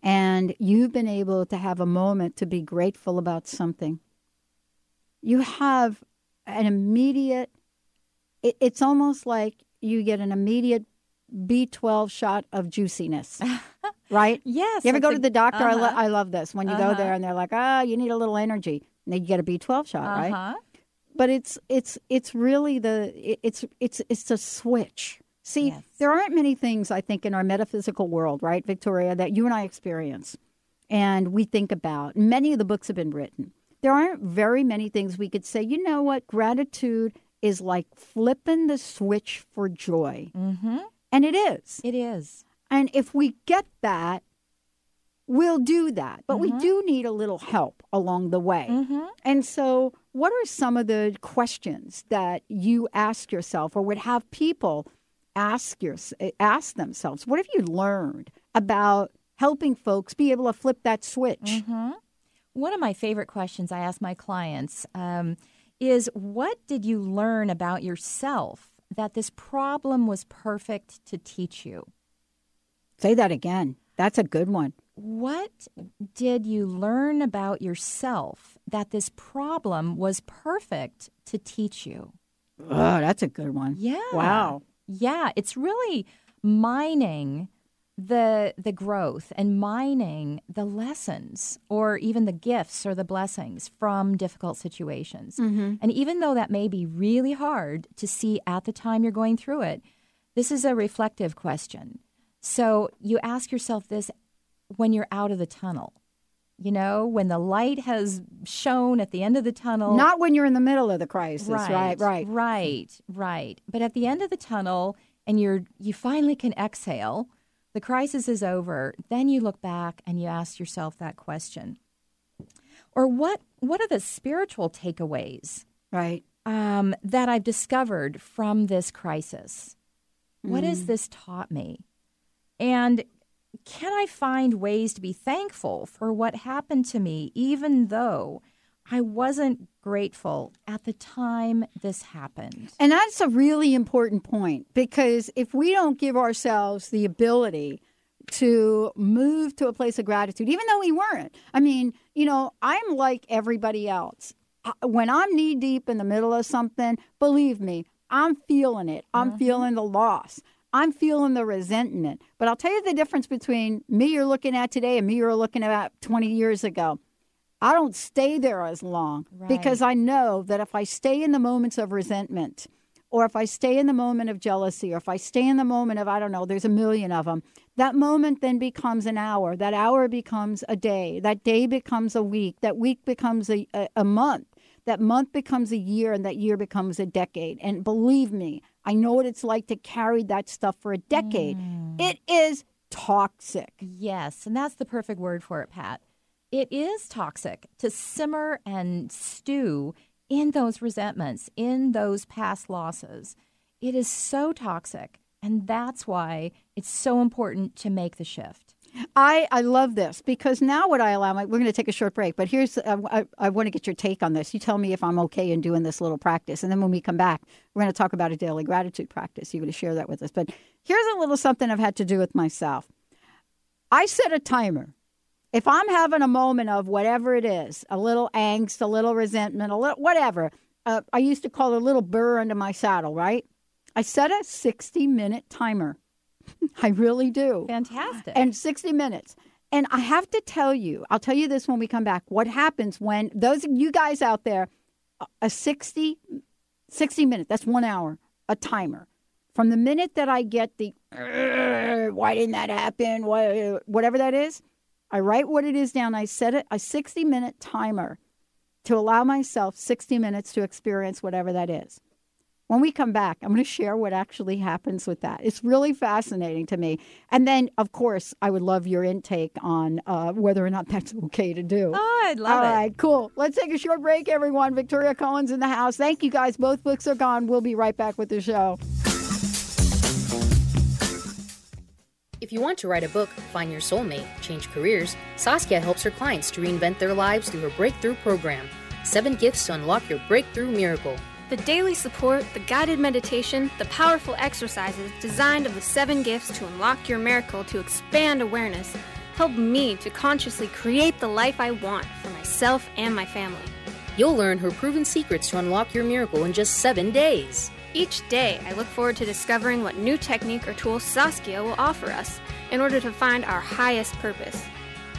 [SPEAKER 1] and you've been able to have a moment to be grateful about something, you have an immediate, it, it's almost like you get an immediate B12 shot of juiciness, right?
[SPEAKER 3] Yes.
[SPEAKER 1] You ever go to the doctor? I,
[SPEAKER 3] uh-huh.
[SPEAKER 1] I love this. When you go there and they're like, ah, you need a little energy. And then you get a B12 shot, right?
[SPEAKER 3] Uh-huh.
[SPEAKER 1] but it's it's it's really the it's it's it's a switch. See,
[SPEAKER 3] Yes.
[SPEAKER 1] there aren't many things I think in our metaphysical world, right, Victoria, that you and I experience and we think about. Many of the books have been written. There aren't very many things we could say, you know what, gratitude is like flipping the switch for joy.
[SPEAKER 3] Mm-hmm.
[SPEAKER 1] And it is.
[SPEAKER 3] It is.
[SPEAKER 1] And if we get that, we'll do that. But we mm-hmm. do need a little help along the way. Mm-hmm. And so, what are some of the questions that you ask yourself or would have people ask your ask themselves? What have you learned about helping folks be able to flip that switch? Mm-hmm.
[SPEAKER 3] One of my favorite questions I ask my clients um, is What did you learn about yourself that this problem was perfect to teach you?
[SPEAKER 1] Say that again. That's a good one.
[SPEAKER 3] What did you learn about yourself that this problem was perfect to teach you?
[SPEAKER 1] Oh, that's a good one.
[SPEAKER 3] Yeah.
[SPEAKER 1] Wow.
[SPEAKER 3] Yeah, it's really mining the the growth and mining the lessons or even the gifts or the blessings from difficult situations. Mm-hmm. And even though that may be really hard to see at the time you're going through it, this is a reflective question. So you ask yourself this when you're out of the tunnel. You know, when the light has shone at the end of the tunnel.
[SPEAKER 1] Not when you're in the middle of the crisis. right? Right,
[SPEAKER 3] right. Right, right. But at the end of the tunnel and you're you finally can exhale, the crisis is over, then you look back and you ask yourself that question. Or what what are the spiritual takeaways
[SPEAKER 1] Right.
[SPEAKER 3] um, that I've discovered from this crisis? What has this taught me? And can I find ways to be thankful for what happened to me, even though I wasn't grateful at the time this happened?
[SPEAKER 1] And that's a really important point because if we don't give ourselves the ability to move to a place of gratitude, even though we weren't, I mean, you know, I'm like everybody else. When I'm knee deep in the middle of something, believe me, I'm feeling it. I'm mm-hmm. feeling the loss. I'm feeling the resentment. But I'll tell you the difference between me you're looking at today and me you're looking at 20 years ago. I don't stay there as long because I know that if I stay in the moments of resentment, or if I stay in the moment of jealousy, or if I stay in the moment of, I don't know, there's a million of them, that moment then becomes an hour. That hour becomes a day. That day becomes a week. That week becomes a, a, a month. That month becomes a year, and that year becomes a decade. And believe me, I know what it's like to carry that stuff for a decade. It mm. is toxic.
[SPEAKER 3] Yes, and that's the perfect word for it, Pat. It is toxic to simmer and stew in those resentments, in those past losses. It is so toxic, and that's why it's so important to make the shift.
[SPEAKER 1] I, I love this because now what I allow we're going to take a short break, but here's uh, I, I, I want to get your take on this. You tell me if I'm okay in doing this little practice, and then when we come back, we're going to talk about a daily gratitude practice. You're going to share that with us. But here's a little something I've had to do with myself. I set a timer. If I'm having a moment of whatever it is, a little angst, a little resentment, a little whatever, uh, I used to call it a little burr under my saddle, right? I set a 60 minute timer. I really do.
[SPEAKER 3] Fantastic.
[SPEAKER 1] And 60 minutes. And I have to tell you, I'll tell you this when we come back. What happens when those of you guys out there, a 60, 60 minute, that's one hour, a timer. From the minute that I get the, why didn't that happen? Why, whatever that is, I write what it is down. I set it a 60 minute timer to allow myself 60 minutes to experience whatever that is. When we come back, I'm going to share what actually happens with that. It's really fascinating to me. And then, of course, I would love your intake on uh, whether or not that's okay to do.
[SPEAKER 3] Oh, I'd love
[SPEAKER 1] All
[SPEAKER 3] it.
[SPEAKER 1] All right, cool. Let's take a short break, everyone. Victoria Coen's in the house. Thank you, guys. Both books are gone. We'll be right back with the show.
[SPEAKER 6] If you want to write a book, find your soulmate, change careers, Saskia helps her clients to reinvent their lives through her breakthrough program. Seven gifts to unlock your breakthrough miracle.
[SPEAKER 5] The daily support, the guided meditation, the powerful exercises designed of the seven gifts to unlock your miracle to expand awareness help me to consciously create the life I want for myself and my family.
[SPEAKER 6] You'll learn her proven secrets to unlock your miracle in just seven days.
[SPEAKER 5] Each day, I look forward to discovering what new technique or tool Saskia will offer us in order to find our highest purpose.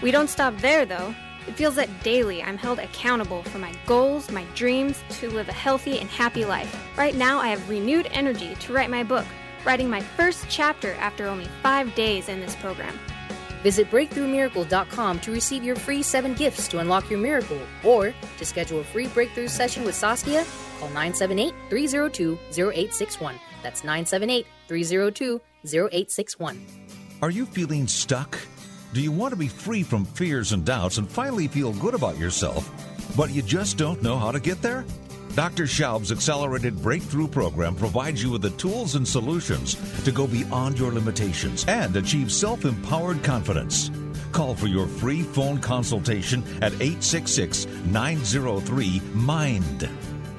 [SPEAKER 5] We don't stop there, though. It feels that daily I'm held accountable for my goals, my dreams, to live a healthy and happy life. Right now, I have renewed energy to write my book, writing my first chapter after only five days in this program.
[SPEAKER 6] Visit breakthroughmiracle.com to receive your free seven gifts to unlock your miracle, or to schedule a free breakthrough session with Saskia, call 978 302 0861. That's 978 302 0861.
[SPEAKER 9] Are you feeling stuck? Do you want to be free from fears and doubts and finally feel good about yourself, but you just don't know how to get there? Dr. Schaub's Accelerated Breakthrough Program provides you with the tools and solutions to go beyond your limitations and achieve self empowered confidence. Call for your free phone consultation at 866 903 MIND.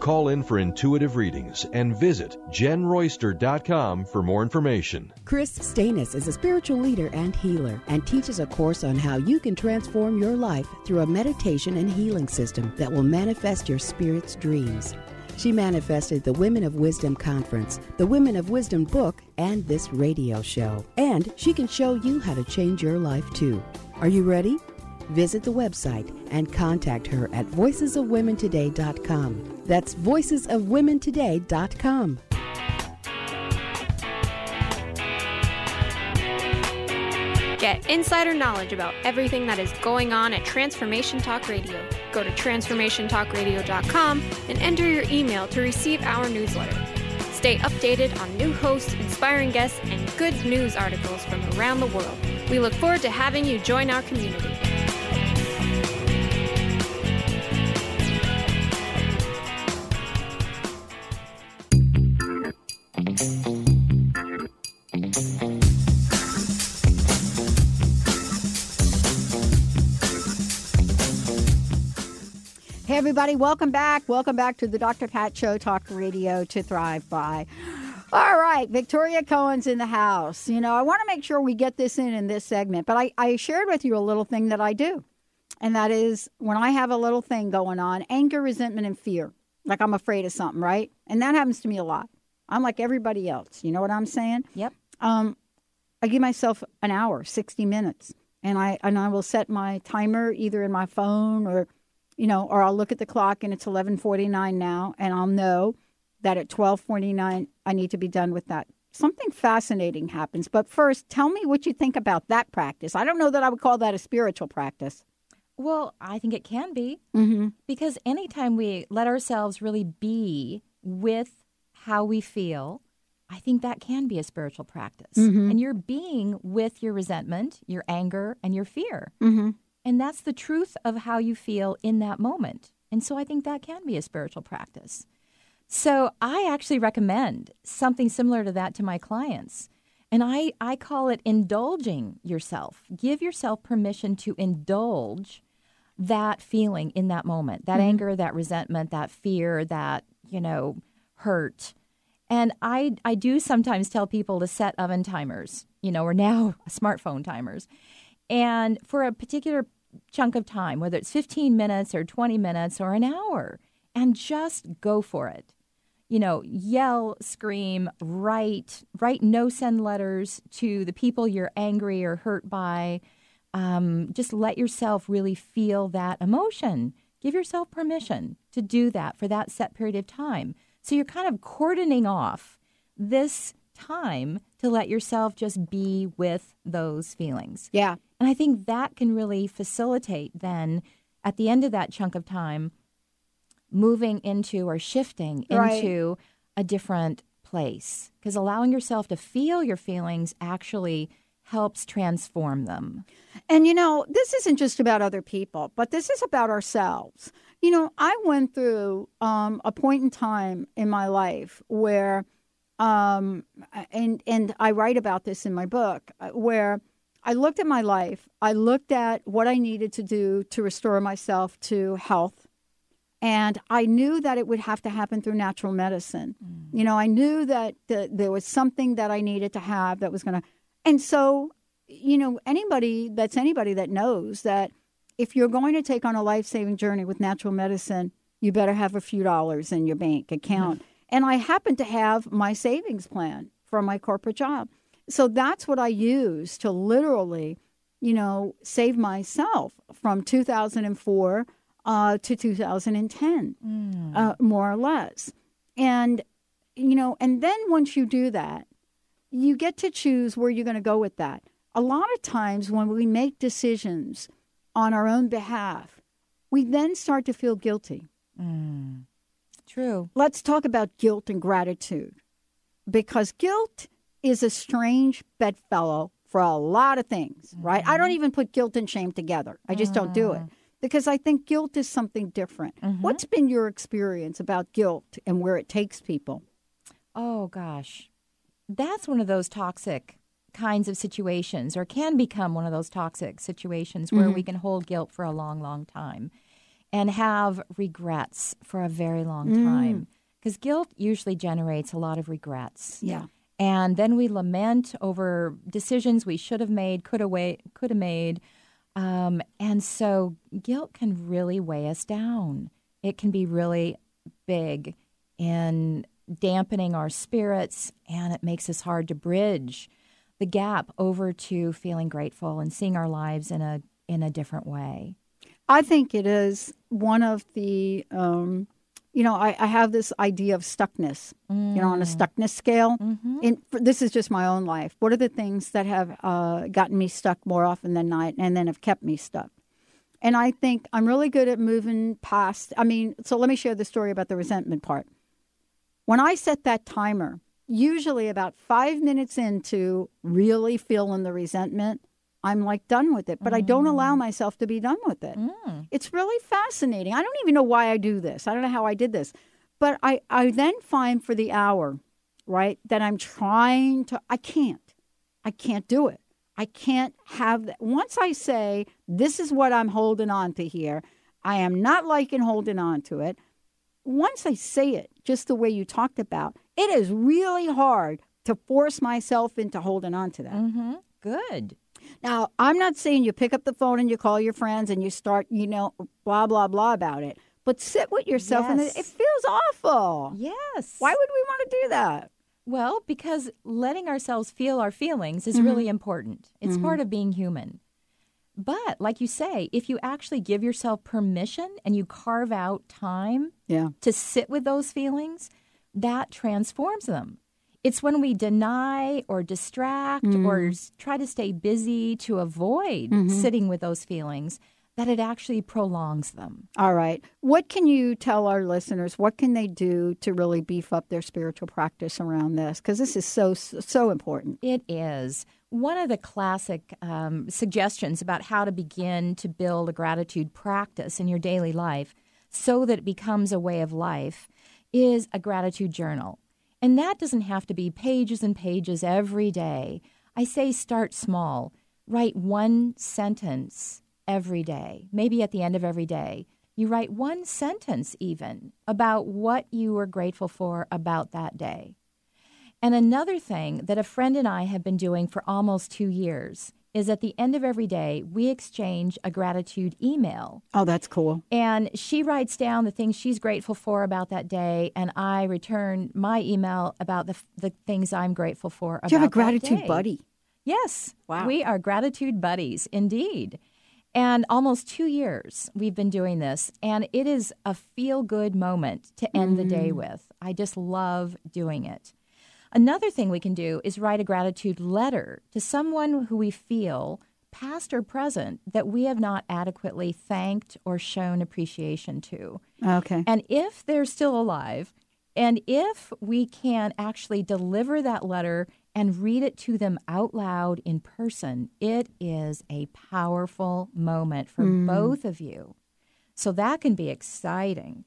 [SPEAKER 10] Call in for intuitive readings and visit jenroyster.com for more information.
[SPEAKER 11] Kris Steinnes is a spiritual leader and healer and teaches a course on how you can transform your life through a meditation and healing system that will manifest your spirit's dreams. She manifested the Women of Wisdom Conference, the Women of Wisdom book, and this radio show. And she can show you how to change your life too. Are you ready? Visit the website and contact her at voicesofwomentoday.com. That's voicesofwomentoday.com.
[SPEAKER 5] Get insider knowledge about everything that is going on at Transformation Talk Radio. Go to transformationtalkradio.com and enter your email to receive our newsletter. Stay updated on new hosts, inspiring guests, and good news articles from around the world. We look forward to having you join our community.
[SPEAKER 1] Hey, everybody, welcome back. Welcome back to the Dr. Pat Show, Talk Radio to Thrive By. All right, Victoria Coen's in the house. You know, I want to make sure we get this in in this segment, but I, I shared with you a little thing that I do. And that is when I have a little thing going on anger, resentment, and fear. Like I'm afraid of something, right? And that happens to me a lot. I'm like everybody else. You know what I'm saying?
[SPEAKER 3] Yep.
[SPEAKER 1] Um, I give myself an hour, 60 minutes, and I and I will set my timer either in my phone or you know, or I'll look at the clock and it's 11:49 now and I'll know that at 12:49 I need to be done with that. Something fascinating happens. But first, tell me what you think about that practice. I don't know that I would call that a spiritual practice.
[SPEAKER 3] Well, I think it can be
[SPEAKER 1] Mm-hmm.
[SPEAKER 3] because anytime we let ourselves really be with how we feel, I think that can be a spiritual practice.
[SPEAKER 1] Mhm.
[SPEAKER 3] And you're being with your resentment, your anger, and your fear.
[SPEAKER 1] Mm-hmm.
[SPEAKER 3] And that's the truth of how you feel in that moment. And so I think that can be a spiritual practice. So I actually recommend something similar to that to my clients. And I, I call it indulging yourself. Give yourself permission to indulge that feeling in that moment that
[SPEAKER 1] Mhm.
[SPEAKER 3] anger, that resentment, that fear, that, you know, hurt. And I, I do sometimes tell people to set oven timers, you know, or now smartphone timers. And for a particular chunk of time, whether it's 15 minutes or 20 minutes or an hour, and just go for it. You know, yell, scream, write, write no send letters to the people you're angry or hurt by. Um, just let yourself really feel that emotion. Give yourself permission to do that for that set period of time. So you're kind of cordoning off this time to let yourself just be with those feelings.
[SPEAKER 1] Yeah.
[SPEAKER 3] And I think that can really facilitate then at the end of that chunk of time moving into or shifting
[SPEAKER 1] Right.
[SPEAKER 3] into a different place because allowing yourself to feel your feelings actually helps transform them.
[SPEAKER 1] And you know, this isn't just about other people, but this is about ourselves. You know, I went through um, a point in time in my life where, um, and and I write about this in my book, uh, where I looked at my life, I looked at what I needed to do to restore myself to health, and I knew that it would have to happen through natural medicine. You know, I knew that the, there was something that I needed to have that was going to, and so you know, anybody that's anybody that knows that if you're going to take on a life saving journey with natural medicine, you better have a few dollars in your bank account. And I happen to have my savings plan from my corporate job. So that's what I use to literally you know, save myself from 2004 uh, to 2010,
[SPEAKER 3] Mm.
[SPEAKER 1] uh, more or less. And, you know, and then once you do that, you get to choose where you're going to go with that. A lot of times when we make decisions on our own behalf, we then start to feel guilty.
[SPEAKER 3] Mm. True.
[SPEAKER 1] Let's talk about guilt and gratitude because guilt is a strange bedfellow for a lot of things, right? I don't mm-hmm. even put guilt and shame together. I just don't do it mm. because I think guilt is something different. Mm-hmm. What's been your experience about guilt and where it takes people?
[SPEAKER 3] Oh, gosh. That's one of those toxic kinds of situations, or can become one of those toxic situations where we
[SPEAKER 1] Mhm.
[SPEAKER 3] can hold guilt for a long, long time and have regrets for a very long
[SPEAKER 1] Mm.
[SPEAKER 3] time. Because guilt usually generates a lot of regrets.
[SPEAKER 1] Yeah.
[SPEAKER 3] And then we lament over decisions we should have made, could have could have made. Um, and so guilt can really weigh us down. It can be really big in dampening our spirits, and it makes us hard to bridge the gap over to feeling grateful and seeing our lives in a in a different way.
[SPEAKER 1] I think it is one of the, um, you know, I, I have this idea of stuckness, you know, on a stuckness scale. And for, this is just my own life. What are the things that have uh, gotten me stuck more often than not and then have kept me stuck? And I think I'm really good at moving past. I mean, so let me share the story about the resentment part. When I set that timer, usually about five minutes into really feeling the resentment, I'm like done with it, but I don't allow mm. myself to be done with it. Mm. It's really fascinating. I don't even know why I do this. I don't know how I did this. But I, I then find for the hour, right, that I'm trying to, I can't. I can't do it. I can't have that. Once I say, this is what I'm holding on to here, I am not liking holding on to it. Once I say it, just the way you talked about, it is really hard to force myself into holding on to that.
[SPEAKER 3] Mm-hmm. Good.
[SPEAKER 1] Now, I'm not saying you pick up the phone and you call your friends and you start, you know, blah, blah, blah about it, but sit with yourself and it, it feels awful.
[SPEAKER 3] Yes.
[SPEAKER 1] Why would we want to do that?
[SPEAKER 3] Well, because letting ourselves feel our feelings is
[SPEAKER 1] Mhm.
[SPEAKER 3] really important. It's
[SPEAKER 1] Mhm.
[SPEAKER 3] part of being human. But like you say, if you actually give yourself permission and you carve out time
[SPEAKER 1] Yeah.
[SPEAKER 3] to sit with those feelings, that transforms them. It's when we deny or distract or
[SPEAKER 1] Mm.
[SPEAKER 3] s- try to stay busy to avoid
[SPEAKER 1] Mhm.
[SPEAKER 3] sitting with those feelings that it actually prolongs them.
[SPEAKER 1] All right. What can you tell our listeners? What can they do to really beef up their spiritual practice around this? Because this is so, so important.
[SPEAKER 3] It is. One of the classic um, suggestions about how to begin to build a gratitude practice in your daily life so that it becomes a way of life is a gratitude journal. And that doesn't have to be pages and pages every day. I say start small. Write one sentence every day, maybe at the end of every day. You write one sentence even about what you were grateful for about that day. And another thing that a friend and I have been doing for almost two years is at the end of every day, we exchange a gratitude email.
[SPEAKER 1] Oh, that's cool.
[SPEAKER 3] And she writes down the things she's grateful for about that day, and I return my email about the, the things I'm grateful for
[SPEAKER 1] Do you have a gratitude
[SPEAKER 3] day.
[SPEAKER 1] buddy?
[SPEAKER 3] Yes.
[SPEAKER 1] Wow.
[SPEAKER 3] We are gratitude buddies, indeed. And almost two years we've been doing this, and it is a feel good moment to end the day
[SPEAKER 1] Mm.
[SPEAKER 3] with. I just love doing it. Another thing we can do is write a gratitude letter to someone who we feel, past or present, that we have not adequately thanked or shown appreciation to.
[SPEAKER 1] Okay.
[SPEAKER 3] And if they're still alive, and if we can actually deliver that letter and read it to them out loud in person, it is a powerful moment for
[SPEAKER 1] Mm.
[SPEAKER 3] both of you. So that can be exciting.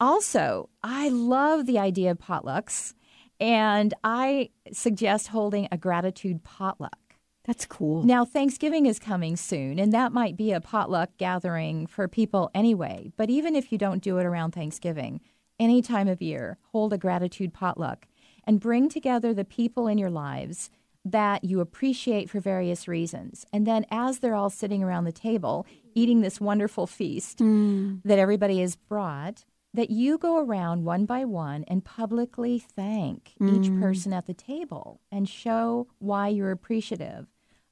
[SPEAKER 3] Also, I love the idea of potlucks, and I suggest holding a gratitude potluck.
[SPEAKER 1] That's cool.
[SPEAKER 3] Now, Thanksgiving is coming soon, and that might be a potluck gathering for people anyway. But even if you don't do it around Thanksgiving, any time of year, hold a gratitude potluck and bring together the people in your lives that you appreciate for various reasons. And then, as they're all sitting around the table eating this wonderful feast mm. that everybody has brought, that you go around one by one and publicly thank each
[SPEAKER 1] Mm.
[SPEAKER 3] person at the table and show why you're appreciative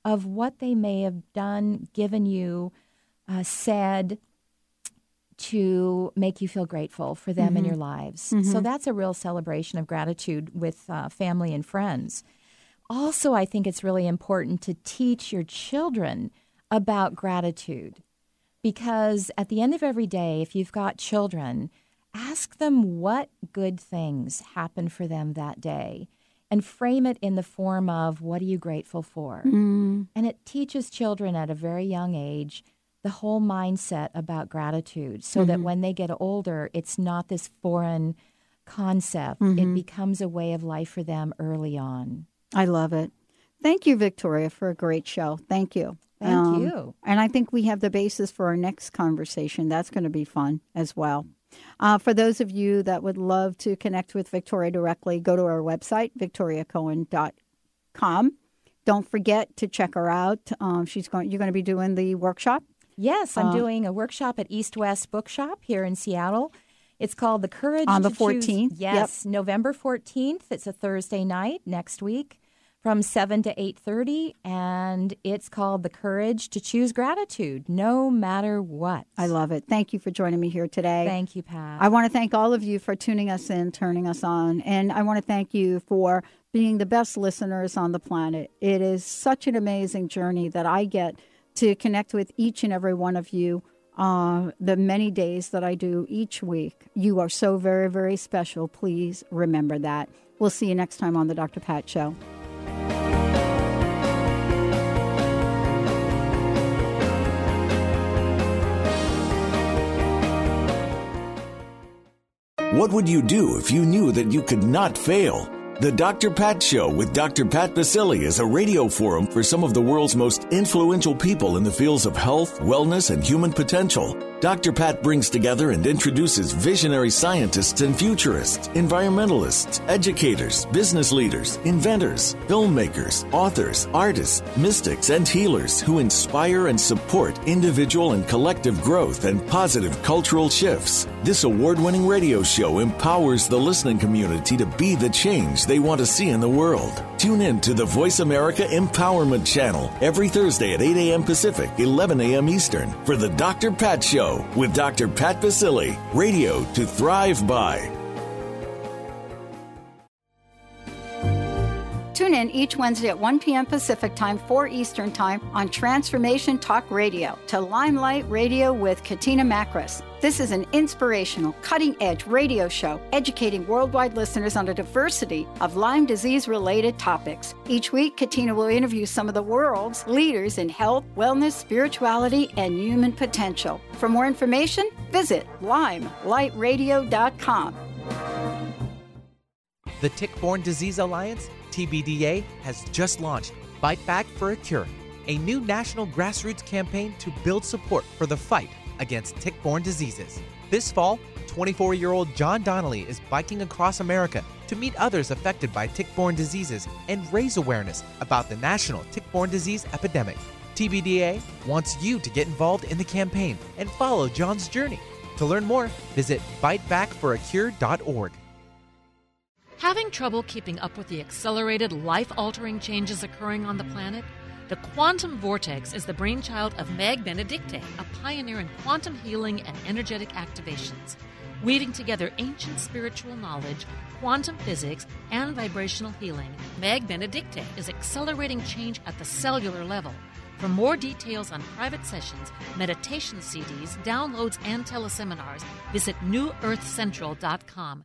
[SPEAKER 3] of what they may have done, given you, uh, said to make you feel grateful for them
[SPEAKER 1] Mm-hmm.
[SPEAKER 3] in your lives. So that's a real celebration of gratitude with uh, family and friends. Also, I think it's really important to teach your children about gratitude because at the end of every day, if you've got children, ask them what good things happened for them that day and frame it in the form of what are you grateful for? Mm. And it teaches children at a very young age the whole mindset about gratitude so that mm-hmm. when they get older, it's not this foreign concept. It mm-hmm. becomes a way of life for them early on.
[SPEAKER 1] I love it. Thank you, Victoria, for a great show. Thank you.
[SPEAKER 3] Thank um, you.
[SPEAKER 1] And I think we have the basis for our next conversation. That's going to be fun as well. Uh, for those of you that would love to connect with Victoria directly, go to our website, victoriacoen.com. Don't forget to check her out. Um, she's going. You're going to be doing the workshop.
[SPEAKER 3] Yes, I'm
[SPEAKER 1] Uh,
[SPEAKER 3] doing a workshop at East West Bookshop here in Seattle. It's called The Courage
[SPEAKER 1] On the
[SPEAKER 3] to Choose-
[SPEAKER 1] 14th?
[SPEAKER 3] Yes, November 14th. It's a Thursday night next week from 7 to 8:30 and it's called The Courage to Choose Gratitude no matter what.
[SPEAKER 1] I love it. Thank you for joining me here today.
[SPEAKER 3] Thank you, Pat.
[SPEAKER 1] I want to thank all of you for tuning us in, turning us on, and I want to thank you for being the best listeners on the planet. It is such an amazing journey that I get to connect with each and every one of you. Uh, the many days that I do each week. You are so very, very special. Please remember that. We'll see you next time on the Dr. Pat Show.
[SPEAKER 12] What would you do if you knew that you could not fail? The Dr. Pat Show with Dr. Pat Baccili is a radio forum for some of the world's most influential people in the fields of health, wellness, and human potential. Dr. Pat brings together and introduces visionary scientists and futurists, environmentalists, educators, business leaders, inventors, filmmakers, authors, artists, mystics, and healers who inspire and support individual and collective growth and positive cultural shifts. This award winning radio show empowers the listening community to be the change they want to see in the world. Tune in to the Voice America Empowerment Channel every Thursday at 8 a.m. Pacific, 11 a.m. Eastern for the Dr. Pat Show with Dr. Pat Baccili. Radio to thrive by.
[SPEAKER 1] Tune in each Wednesday at 1 p.m. Pacific Time, 4 Eastern Time on Transformation Talk Radio to Limelight Radio with Katina Makris. This is an inspirational, cutting edge radio show educating worldwide listeners on a diversity of Lyme disease related topics. Each week, Katina will interview some of the world's leaders in health, wellness, spirituality, and human potential. For more information, visit limelightradio.com.
[SPEAKER 2] The Tick-Borne Disease Alliance, TBDA, has just launched Bite Back for a Cure, a new national grassroots campaign to build support for the fight against tick-borne diseases. This fall, 24-year-old John Donnelly is biking across America to meet others affected by tick-borne diseases and raise awareness about the national tick-borne disease epidemic. TBDA wants you to get involved in the campaign and follow John's journey. To learn more, visit bitebackforacure.org.
[SPEAKER 13] Having trouble keeping up with the accelerated, life altering changes occurring on the planet? The quantum vortex is the brainchild of Meg Benedicte, a pioneer in quantum healing and energetic activations. Weaving together ancient spiritual knowledge, quantum physics, and vibrational healing, Meg Benedicte is accelerating change at the cellular level. For more details on private sessions, meditation CDs, downloads, and teleseminars, visit newearthcentral.com.